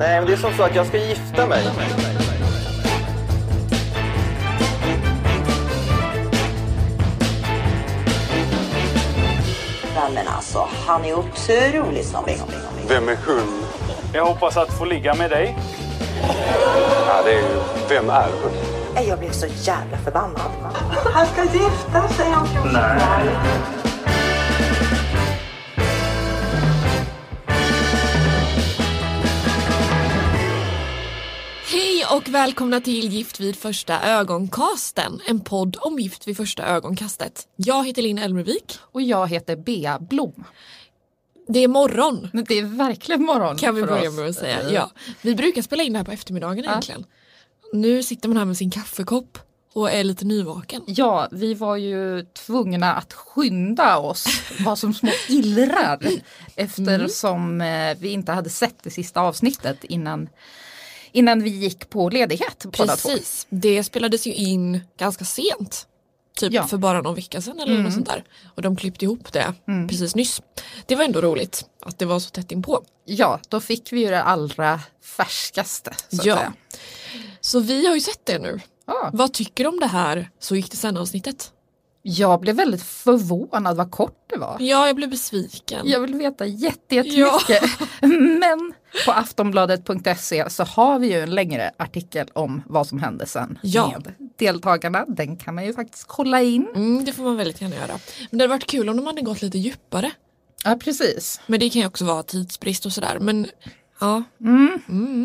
Nej, men det är som så att jag ska gifta mig. Nej men alltså, han är otroligt snobbig. Vem är hon? Jag hoppas att få ligga med dig. Ja, det är ju... Vem är hon? Nej, Jag blev så jävla förbannad. Han ska gifta sig om och välkomna till Gift vid första ögonkasten. En podd om gift vid första ögonkastet. Jag heter Linn Elmervik. Och jag heter Bea Blom. Det är morgon Det är verkligen morgon kan vi börja med att säga. Ja, vi brukar spela in det här på eftermiddagen egentligen. Nu sitter man här med sin kaffekopp och är lite nyvaken. Ja, vi var ju tvungna att skynda oss, var som små illrar eftersom eh, vi inte hade sett det sista avsnittet innan, innan vi gick på ledighet båda två. Precis, det spelades ju in ganska sent. Typ Ja. för bara någon vecka sedan eller något sånt där. Och de klippte ihop det precis nyss. Det var ändå roligt att det var så tätt inpå. Ja, då fick vi ju det allra färskaste. Så Ja. Så vi har ju sett det nu. Ja. Vad tycker du om det här Så gick det sen avsnittet? Jag blev väldigt förvånad vad kort det var. Ja, jag blev besviken. Jag vill veta jätte, jättemycket. Men på aftonbladet.se så har vi ju en längre artikel om vad som hände sen Ja. med deltagarna. Den kan man ju faktiskt kolla in. Mm, det får man väldigt gärna göra. Men det hade varit kul om de hade gått lite djupare. Ja, precis. Men det kan ju också vara tidsbrist och sådär. Men ja,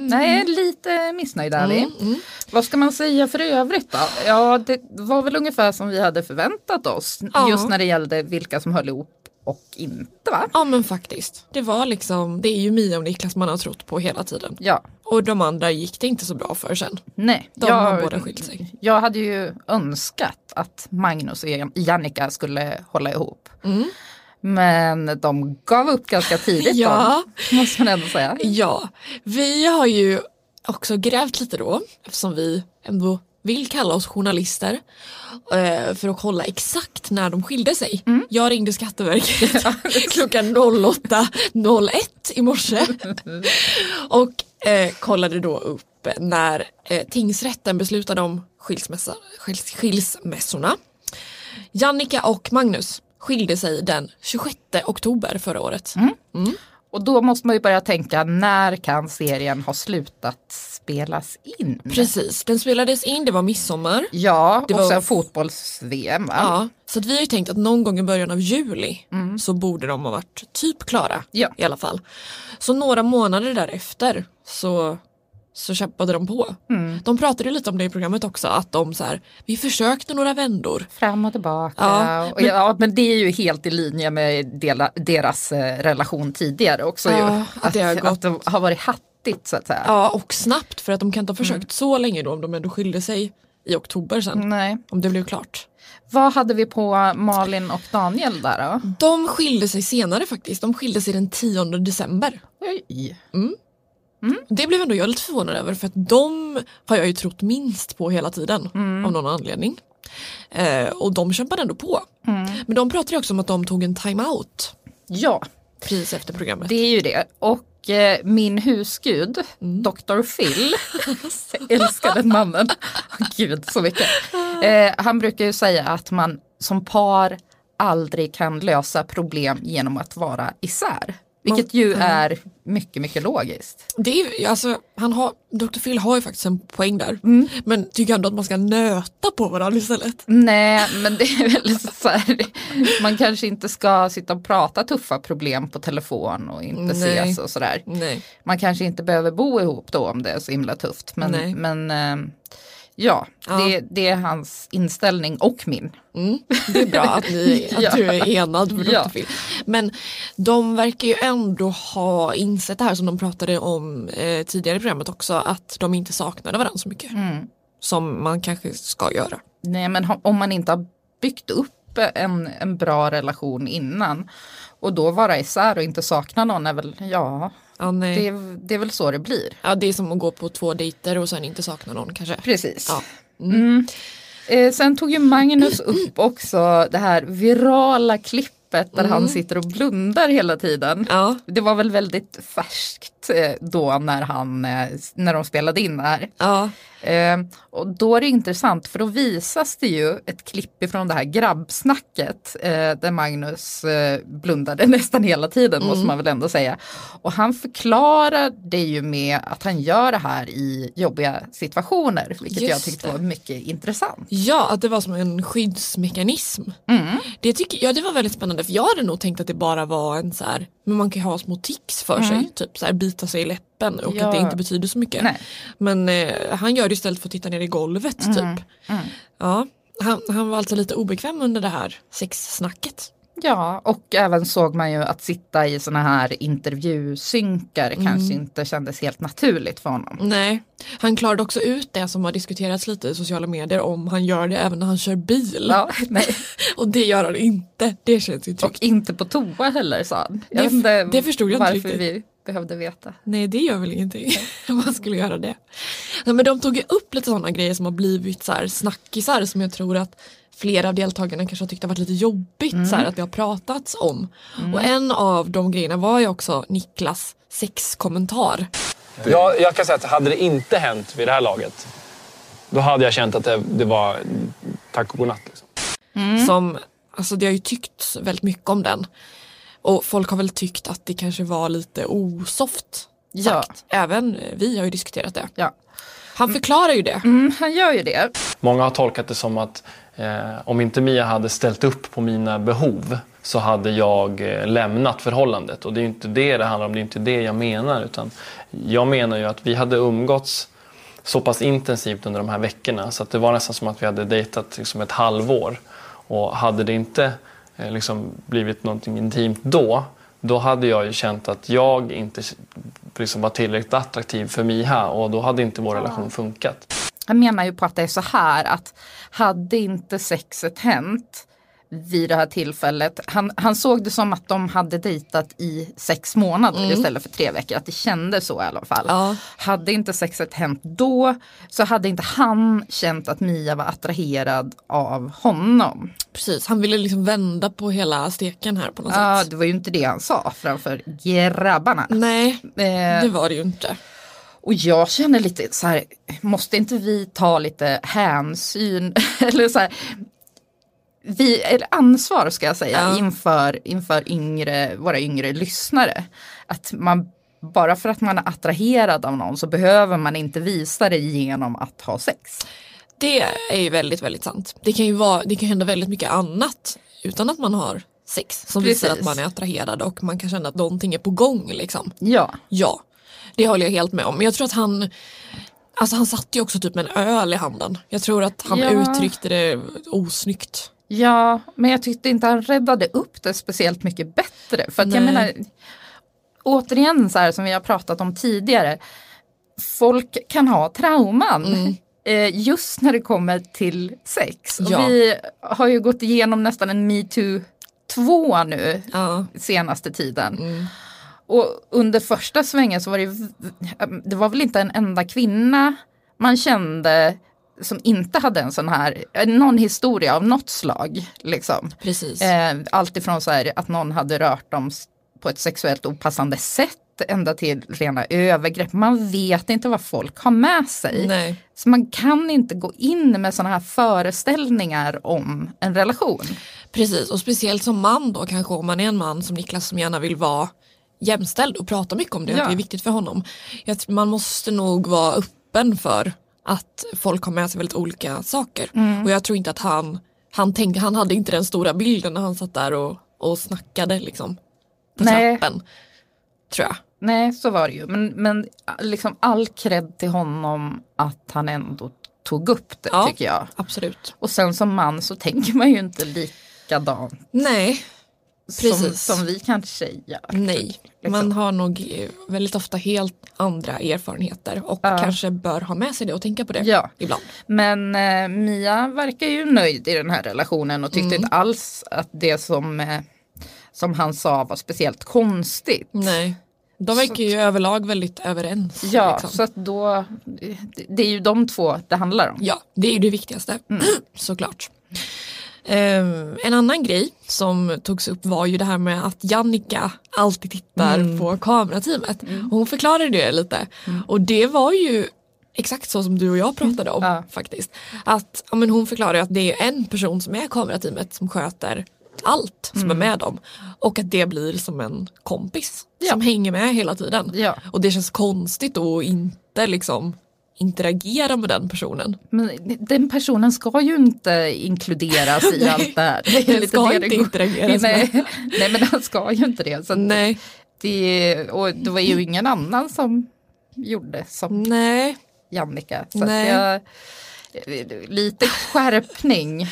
Nej, lite missnöjd ärlig. Mm, Vad ska man säga för övrigt då? Ja, det var väl ungefär som vi hade förväntat oss. Ja. Just när det gällde vilka som höll ihop och inte va? ja men faktiskt. Det var liksom, det är ju Mia och Niklas man har trott på hela tiden. Ja, Och de andra gick det inte så bra för sen. nej. De har båda skilt sig. Jag hade ju önskat att Magnus och Jannica skulle hålla ihop. Mm. Men de gav upp ganska tidigt Ja. då, måste man ändå säga. Ja, vi har ju också grävt lite då eftersom vi ändå vill kalla oss journalister eh, för att kolla exakt när de skilde sig. Jag ringde Skatteverket klockan 08.01 i morse och eh, kollade då upp när eh, tingsrätten beslutade om skilsmässa, skils, skilsmässorna. Jannica och Magnus skilde sig den 26 oktober förra året. Och då måste man ju börja tänka, när kan serien ha slutat spelas in? Precis, den spelades in, det var midsommar. Ja, Det och var- sen fotbolls-VM. va? Ja, så att vi har ju tänkt att någon gång i början av juli så borde de ha varit typ klara Ja. i alla fall. Så några månader därefter så, så kämpade de på. De pratade lite om det i programmet också, att de så här, vi försökte några vändor. Fram och tillbaka. Ja, och ja, men det är ju helt i linje med dela, deras eh, relation tidigare också. Ja, ju. att det har gått- att det har varit hattigt så att säga. Ja, och snabbt för att de kan inte ha försökt så länge då om de ändå skilde sig i oktober sen. Nej. Om det blev klart. Vad hade vi på Malin och Daniel där då? De skilde sig senare faktiskt, de skilde sig den 10 december. Oj. Det blev ändå jag lite förvånad över för att de har jag ju trott minst på hela tiden av någon anledning. Eh, och de kämpade ändå på. Men de pratade också om att de tog en time-out Ja, precis efter programmet. det är ju det. Och eh, min husgud, Mm. Dr. Phil, jag älskar den mannen, gud så mycket. Eh, han brukar ju säga att man som par aldrig kan lösa problem genom att vara isär. Vilket ju är mycket, mycket logiskt. Det är, alltså, han har, Dr. Phil har ju faktiskt en poäng där. Mm. Men tycker ändå att man ska nöta på varandra istället. Nej, men det är väl så här, man kanske inte ska sitta och prata tuffa problem på telefon och inte Nej. ses och sådär. Nej. Man kanske inte behöver bo ihop då om det är så himla tufft. Men, Nej. men eh, ja, Ja. Det, det är hans inställning och min. Det är bra att, ni, att Ja. du är enad Dr. Ja. Men de verkar ju ändå ha insett det här som de pratade om eh, tidigare i programmet också att de inte saknade varandra så mycket. Mm. Som man kanske ska göra. Nej, men om man inte har byggt upp en, en bra relation innan och då vara isär och inte sakna någon är väl, ja, Ja, det, är- det är väl så det blir. ja, det är som att gå på två dejter och sen inte sakna någon kanske. Precis. Ja. Mm. Eh, sen tog ju Magnus upp också det här virala klippet där han sitter och blundar hela tiden. Ja. Det var väl väldigt färskt eh, då när, han, eh, när de spelade in det här. Ja, Eh, och då är det intressant för då visas det ju ett klipp ifrån det här grabbsnacket eh, där Magnus blundade nästan hela tiden måste Mm. man väl ändå säga. Och han förklarar det ju med att han gör det här i jobbiga situationer vilket jag Just tyckte det. var mycket intressant. ja, att det var som en skyddsmekanism. Det, tycker, ja, det var väldigt spännande för jag hade nog tänkt att det bara var en så här, men man kan ju ha små tics för sig, typ så här, bita sig i läppen och Ja. att det inte betyder så mycket. Nej. Men eh, han gör det istället för att titta ner i golvet typ. Ja, han, han var alltså lite obekväm under det här sexsnacket. Ja, och även såg man ju att sitta i såna här intervjusynkar kanske inte kändes helt naturligt för honom. Nej, han klarade också ut det som har diskuterats lite i sociala medier om han gör det även när han kör bil. Ja, nej. Och det gör han inte, det känns ju Och tryggt. inte på toa heller sa han. Jag Det- det förstod jag inte riktigt. vi behövde veta. Nej det gör väl ingenting. Man skulle göra det. Nej, men de tog ju upp lite sådana grejer som har blivit så här snackisar som jag tror att flera av deltagarna kanske har tyckt har varit lite jobbigt så här, att det har pratats om. Och en av de grejerna var ju också Niklas sexkommentar. Jag, jag kan säga att hade det inte hänt vid det här laget, då hade jag känt att det, det var tack och godnatt. Liksom. Som, alltså det har ju tyckts väldigt mycket om den. Och folk har väl tyckt att det kanske var lite osoft Ja. sagt. Även vi har ju diskuterat det. Ja. Han förklarar ju det. Mm, han gör ju det. Många har tolkat det som att eh, om inte Mia hade ställt upp på mina behov så hade jag eh, lämnat förhållandet. Och det är ju inte det det handlar om, det är inte det jag menar. Utan jag menar ju att vi hade umgåtts så pass intensivt under de här veckorna så att det var nästan som att vi hade dejtat liksom ett halvår. Och hade det inte eh, liksom blivit någonting intimt då, då hade jag ju känt att jag inte liksom var tillräckligt attraktiv för Miha och då hade inte vår relation funkat. Han menar ju på att det är så här att hade inte sexet hänt vid det här tillfället. Han, han såg det som att de hade dejtat i sex månader istället för tre veckor. Att det kändes så i alla fall. Ja. Hade inte sexet hänt då så hade inte han känt att Mia var attraherad av honom. Precis, han ville liksom vända på hela steken här på något Ja, sätt. det var ju inte det han sa framför grabbarna. Nej, Eh, det var det ju inte. Och jag känner lite så här, måste inte vi ta lite hänsyn eller så här, vi, eller ansvar ska jag säga Ja. inför, inför yngre, våra yngre lyssnare. Att man, bara för att man är attraherad av någon så behöver man inte visa det genom att ha sex. Det är ju väldigt, väldigt sant. Det kan ju vara, det kan hända väldigt mycket annat utan att man har sex som visar Precis. att man är attraherad och man kan känna att någonting är på gång liksom. Ja, Ja, det håller jag helt med om. Jag tror att han Alltså han satt ju också typ med en öl i handen. Jag tror att han Ja. uttryckte det osnyggt. Ja, men jag tyckte inte han räddade upp det speciellt mycket bättre. För att jag menar, återigen så här som vi har pratat om tidigare, folk kan ha trauman. Eh, just när det kommer till sex. Och Ja. Vi har ju gått igenom nästan en metoo 2 nu Ja. senaste tiden. Och under första svängen så var det, det var väl inte en enda kvinna man kände som inte hade en sån här, någon historia av något slag. Liksom. Precis. Eh, allt ifrån så här att någon hade rört dem på ett sexuellt opassande sätt ända till rena övergrepp. Man vet inte vad folk har med sig. Nej. Så man kan inte gå in med sådana här föreställningar om en relation. Precis, och speciellt som man då kanske om man är en man som Niklas som gärna vill vara jämställd och prata mycket om det, Ja. att det är viktigt för honom. Man måste nog vara öppen för att folk har med sig väldigt olika saker. Mm. Och jag tror inte att han, han tänkte, han hade inte den stora bilden när han satt där och, och snackade liksom. På Nej. trappen. Tror jag. Nej, så var det ju. Men, men liksom all cred till honom att han ändå tog upp det Ja. tycker jag. Absolut. Och sen som man så tänker man ju inte likadant Nej, Precis. som vi kanske gör. nej. Man har nog väldigt ofta helt andra erfarenheter och Ja. kanske bör ha med sig det och tänka på det Ja. ibland. Men eh, Mia verkar ju nöjd i den här relationen och tyckte inte alls att det som, eh, som han sa var speciellt konstigt. Nej. De verkar ju överlag väldigt överens. Ja, liksom. så att då, det, det är ju de två det handlar om. ja, det är ju det viktigaste. Såklart. Ehm, en annan grej som togs upp var ju det här med att Jannica alltid tittar Mm. på kamerateamet. Och hon förklarade det lite och det var ju exakt så som du och jag pratade om Ja. faktiskt. Att ja, men hon förklarade att det är en person som är kamerateamet som sköter allt som Mm. är med dem och att det blir som en kompis Ja. som hänger med hela tiden. Ja. Och det känns konstigt att inte liksom interagera med den personen. Men den personen ska ju inte inkluderas i Nej, allt det här. Det den ska det inte interageras nej, nej men den ska ju inte det. Så Nej, det. Och det var ju ingen annan som gjorde som nej. Jannica. Så Nej. jag, lite skärpning.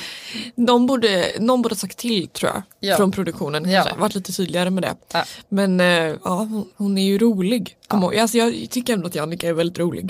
De borde, någon borde ha sagt till tror jag Ja. från produktionen. Ja. Varit lite tydligare med det. Ja. Men eh, ja, hon, hon är ju rolig. Ihåg. Alltså, jag tycker ändå att Jannica är väldigt rolig.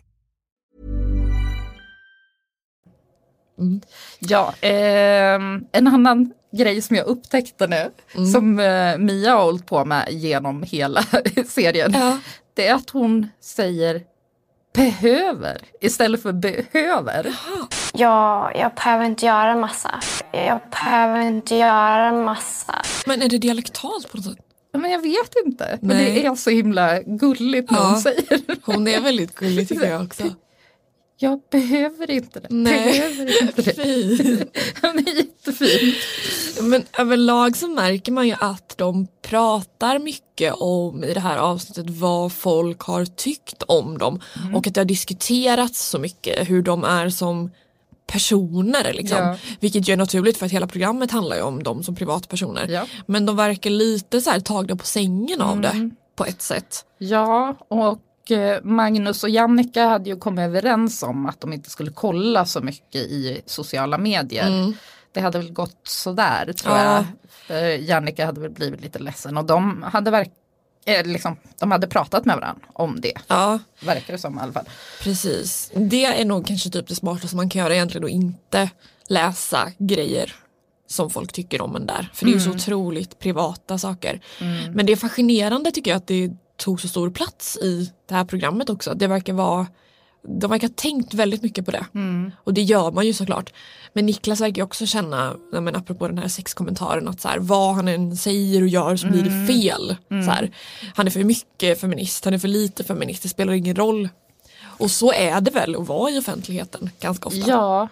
Ja, ehm, en annan grej som jag upptäckte nu, Mm. som eh, Mia har hållit på med genom hela serien, Ja. det är att hon säger behöver istället för behöver. Jag, jag behöver inte göra en massa. Jag behöver inte göra en massa. Men är det dialektalt på något sätt? Men jag vet inte, men Nej. det är så himla gulligt när Ja. hon säger Hon är väldigt gullig tycker jag också. jag behöver inte det. Nej. Behöver inte det. Hon är jättefin. Men överlag så märker man ju att de pratar mycket om i det här avsnittet vad folk har tyckt om dem. Mm. Och att det har diskuterats så mycket hur de är som personer. Liksom. Ja. Vilket ju är naturligt för att hela programmet handlar ju om dem som privatpersoner. Ja. Men de verkar lite så här tagna på sängen av Mm. det på ett sätt. Ja, och Magnus och Jannica hade ju kommit överens om att de inte skulle kolla så mycket i sociala medier. Det hade väl gått sådär tror Mm. Ja. jag. För Jannica hade väl blivit lite ledsen och de hade, verk- eh, liksom, de hade pratat med varandra om det. Ja, Verkar det som i alla fall. precis. Det är nog kanske typ det smartaste man kan göra egentligen och inte läsa grejer som folk tycker om en där. För det är ju Mm. så otroligt privata saker. Men det är fascinerande tycker jag att det tog så stor plats i det här programmet också. Det verkar vara de verkar ha tänkt väldigt mycket på det. Mm. Och det gör man ju såklart. Men Niklas verkar ju också känna, men apropå den här sexkommentaren, att så här, vad han än säger och gör så blir Mm. det fel. Så här, han är för mycket feminist, han är för lite feminist, det spelar ingen roll. Och så är det väl att vara i offentligheten ganska ofta. Ja,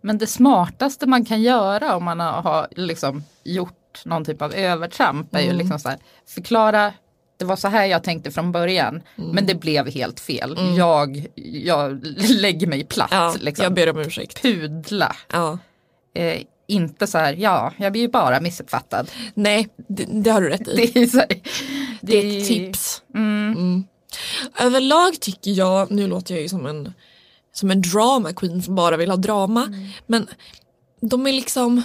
men det smartaste man kan göra om man har, liksom gjort någon typ av övertramp är ju Mm. liksom så här, förklara det var så här jag tänkte från början Mm. men det blev helt fel. Jag, jag lägger mig platt. Ja, liksom. jag ber om ursäkt. Pudla. Ja. Eh, inte så här, ja, jag blir ju bara missuppfattad. Nej, det, det har du rätt i. Det är, här, Det är ett tips. Mm. Överlag tycker jag, nu låter jag ju som en, som en drama queen som bara vill ha drama. Men de är liksom,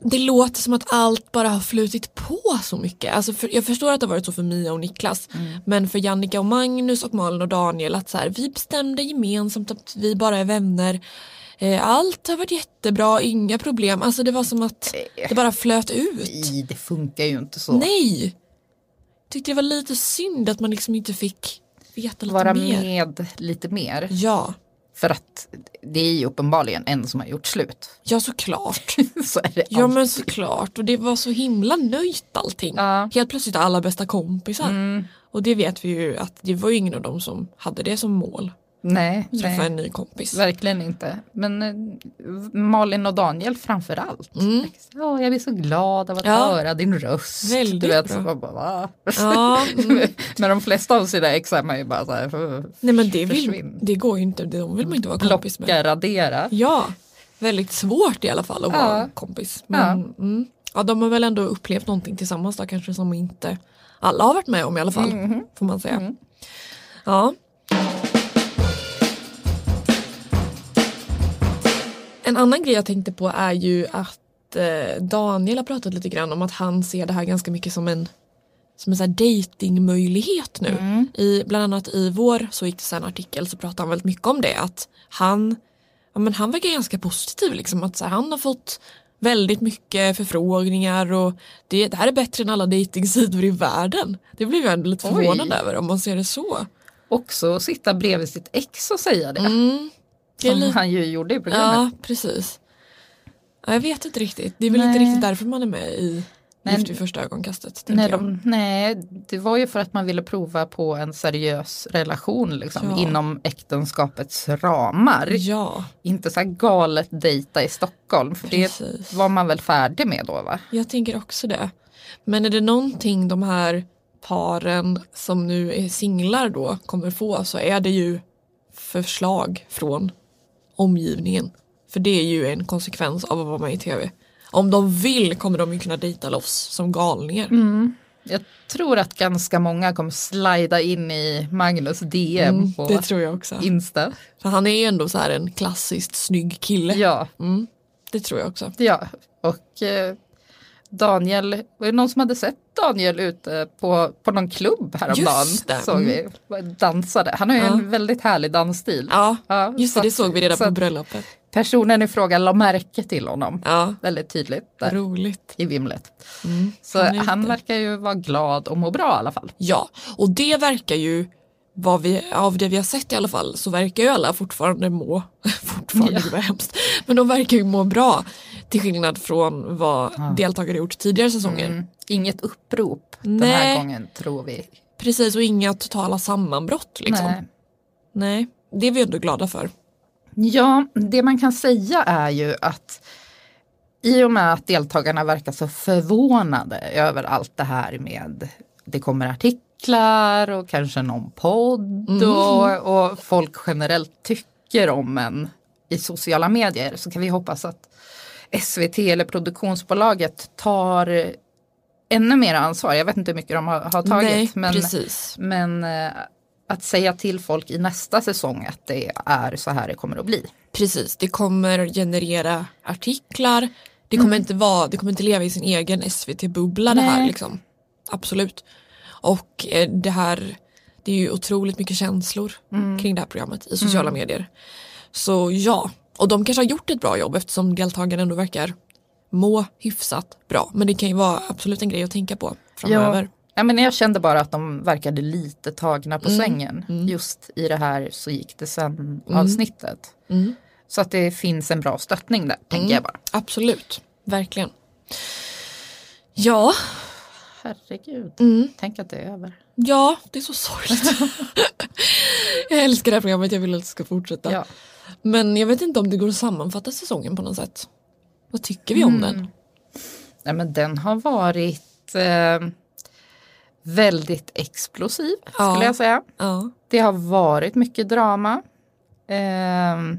det låter som att allt bara har flutit på så mycket. Alltså för, jag förstår att det har varit så för Mia och Niklas. Men för Jannica och Magnus och Malin och Daniel att så här, vi bestämde gemensamt att vi bara är vänner. Eh, Allt har varit jättebra, inga problem. Alltså det var som att det bara flöt ut. Nej, det funkar ju inte så. Nej! Tyckte det var lite synd att man liksom inte fick veta lite Vara mer. med lite mer. Ja, För att det är ju uppenbarligen en som har gjort slut. ja såklart. så är det Ja alltid. men såklart och det var så himla nöjt allting. Ja. Mm. Helt plötsligt alla bästa kompisar. Och det vet vi ju att det var ju ingen av dem som hade det som mål. Nej, Träffa nej. en ny kompis. Verkligen inte. Men eh, Malin och Daniel framför allt. Ja, jag blir så glad av att Mm. Ja. höra din röst. Väldigt du vet, bra. så bara, va? Ja, mm. Men de flesta av sina ex är man ju bara så här, nej men det, vill, det går ju inte, de vill man inte vara kompis med. blocka, radera. Ja, väldigt svårt i alla fall att Ja. vara kompis. Men, ja. Mm, ja, de har väl ändå upplevt någonting tillsammans då kanske som inte alla har varit med om i alla fall. Mhm. Får man säga. Mm. Ja. En annan grej jag tänkte på är ju att eh, Daniel har pratat lite grann om att han ser det här ganska mycket som en som en så här datingmöjlighet nu. I, bland annat i vår så gick det en artikel så pratade han väldigt mycket om det att han, ja, men han verkar ganska positiv liksom att så här, han har fått väldigt mycket förfrågningar och det, det här är bättre än alla datingsidor i världen. Det blev jag ändå lite Oj. förvånad över om man ser det så. Också sitta bredvid sitt ex och säga det. Mm. Det Som lite- han ju gjorde i programmet. Ja, precis. Ja, jag vet inte riktigt. Det är väl Nej. inte riktigt därför man är med i Nej. Gift vid första ögonkastet. Nej, de, nej, det var ju för att man ville prova på en seriös relation liksom, Ja. inom äktenskapets ramar. Ja, Inte så här galet dejta i Stockholm, för det Precis. var man väl färdig med då va? jag tänker också det. Men är det någonting de här paren som nu är singlar då kommer få så är det ju förslag från omgivningen. För det är ju en konsekvens av att vara med i tv. Om de vill kommer de ju kunna dejta loss som galningar. Jag tror att ganska många kommer slida in i Magnus DM Mm, på det tror jag också. Insta. För han är ju ändå så här en klassiskt snygg kille. Ja, Mm, det tror jag också. ja. och eh, Daniel, var det någon som hade sett Daniel ute på, på någon klubb häromdagen? Just det. Såg vi, dansade. Han har ju Ja. en väldigt härlig dansstil. Ja, Ja, just det, så det såg vi redan så på bröllopet. Personen i fråga la märke till honom. Ja, Väldigt tydligt där roligt. i vimlet. Mm, Så han han, verkar ju vara glad och må bra i alla fall. Ja, och det verkar ju vad vi, av det vi har sett i alla fall så verkar ju alla fortfarande må, fortfarande, Ja. hemskt, men de verkar ju må bra till skillnad från vad deltagare gjort tidigare säsonger. Mm. Inget upprop den Nej. här gången tror vi. Precis, och inga totala sammanbrott liksom. Nej. Nej. det är vi ändå glada för. Ja, det man kan säga är ju att i och med att deltagarna verkar så förvånade över allt det här med det kommer artiklar och kanske någon podd Mm. och, och folk generellt tycker om en i sociala medier så kan vi hoppas att SVT eller produktionsbolaget tar ännu mer ansvar. Jag vet inte hur mycket de har, har tagit. Nej, men, precis. men eh, att säga till folk i nästa säsong att det är så här det kommer att bli. Precis, det kommer generera artiklar. Det kommer, inte, vara, det kommer inte leva i sin egen SVT-bubbla det här. Liksom. Absolut. Och eh, det här, det är ju otroligt mycket känslor kring det här programmet i sociala medier. Så ja, och de kanske har gjort ett bra jobb eftersom deltagarna ändå verkar må hyfsat bra. Men det kan ju vara absolut en grej att tänka på framöver. Ja, ja, men jag kände bara att de verkade lite tagna på Mm. sängen. Just i det här så gick det sen Mm. avsnittet. Mm. Så att det finns en bra stöttning där, tänker Mm. jag bara. Absolut, verkligen. Ja, Herregud, Mm. tänk att det är över. Ja, det är så sorgligt. jag älskar det här programmet, jag vill att det ska fortsätta. Ja. Men jag vet inte om det går att sammanfatta säsongen på något sätt. Vad tycker vi om Mm. den? Nej, men den har varit eh, väldigt explosiv, Ja. skulle jag säga. Ja. Det har varit mycket drama. Ehm,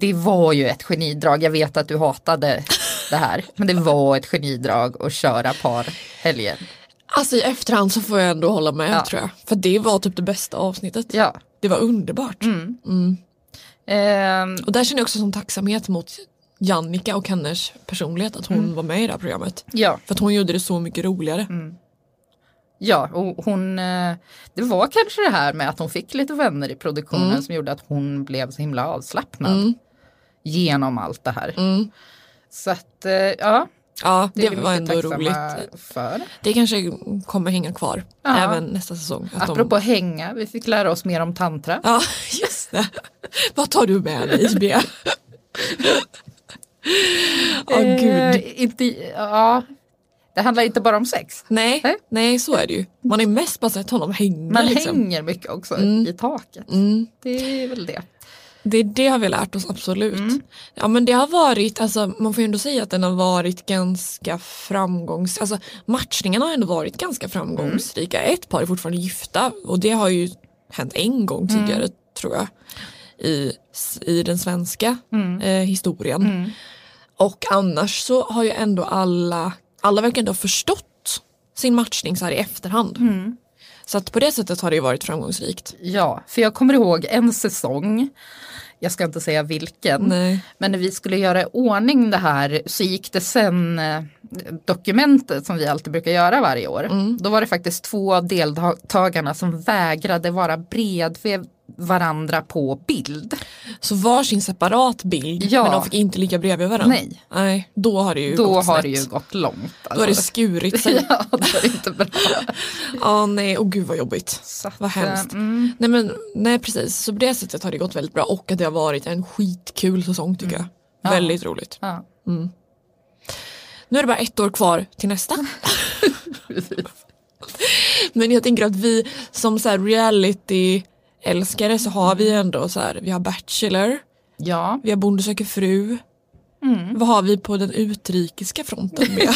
det var ju ett genidrag, jag vet att du hatade det här, men det var ett genidrag att köra par helger. Alltså i efterhand så får jag ändå hålla med Ja. tror jag. För det var typ det bästa avsnittet. Ja. Det var underbart. Mm. Ehm, Och där känner jag också som tacksamhet mot Jannica och hennes personlighet att hon Mm. var med i det här programmet. ja, För att hon gjorde det så mycket roligare. ja, och hon, eh, det var kanske det här med att hon fick lite vänner i produktionen Mm. som gjorde att hon blev så himla avslappnad Mm. genom allt det här. Mm. Så att, eh, ja, Ja, det, det, var ändå roligt. för. Det kanske kommer hänga kvar Ja. även nästa säsong. Att de- Apropå hänga, vi fick lära oss mer om tantra. Ja. Vad tar du med dig, Bea? Åh gud. Eh, inte, ja, det handlar inte bara om sex. Nej, Nej. nej, så är det ju. Man är mest bara sett honom hänga. Man liksom. hänger mycket också Mm. i taket. Mm. Det är väl det. Det, det har vi lärt oss absolut. Mm. Ja men det har varit, alltså, man får ju ändå säga att den har varit ganska framgångs... Alltså matchningarna har ändå varit ganska framgångsrika. Ett par är fortfarande gifta och det har ju hänt en gång Mm. tidigare tror jag. I, i den svenska Mm. eh, historien. Och annars så har ju ändå alla, alla verkar ändå ha förstått sin matchning så här i efterhand. Mm. Så att på det sättet har det ju varit framgångsrikt. Ja, för jag kommer ihåg en säsong jag ska inte säga vilken. Nej. Men när vi skulle göra i ordning det här så gick det sen eh, dokumentet som vi alltid brukar göra varje år. Mm. Då var det faktiskt två deltagarna som vägrade vara bredvid varandra på bild. Så varsin separat bild Ja. men de fick inte ligga bredvid varandra? Nej. Nej, då har det ju Då gått har snett. det ju gått långt. Då har det alltså. skurit sig. ja, då är det inte bra. Ja, nej, och gud vad jobbigt. Så Vad hemskt. eh, Mm, Nej men nej precis, så på det sättet har det gått väldigt bra och att det har varit en skitkul säsong tycker jag. Ja. Väldigt roligt. ja. Nu är det bara ett år kvar till nästa. men jag tänker att vi som så reality älskare så har vi ändå så här, vi har Bachelor, ja. vi har Bonde söker fru. Mm. Vad har vi på den utrikiska fronten med?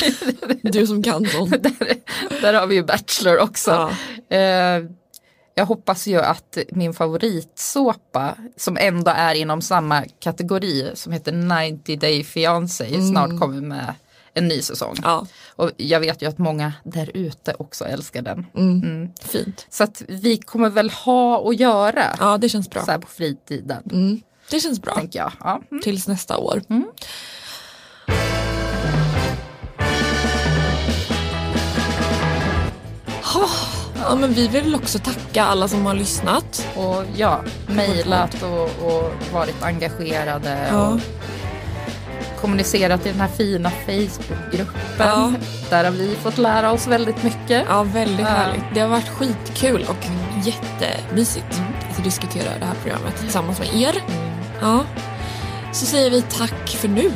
du som kan sånt. Där har vi ju Bachelor också. Ja. Eh, jag hoppas ju att min favoritsåpa som ändå är inom samma kategori som heter 90 Day Fiancé snart kommer med en ny säsong. Mm. Ja, Och jag vet ju att många där ute också älskar den. fint. Så att vi kommer väl ha att göra Ja det känns bra. så här på fritiden. Mm, det känns bra. Tänker jag. Ja. Mm. Tills nästa år. Ha, Ja, men vi vill också tacka alla som har lyssnat. Och ja, mejlat och, och varit engagerade. Ja. Och kommunicerat i den här fina Facebookgruppen. Ja. Där har vi fått lära oss väldigt mycket. Ja, väldigt Ja. härligt. Det har varit skitkul och jättemysigt att diskutera det här programmet tillsammans med er. Ja. Så säger vi tack för nu.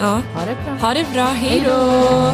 Ja. Ha det bra. Ha det bra, hej då!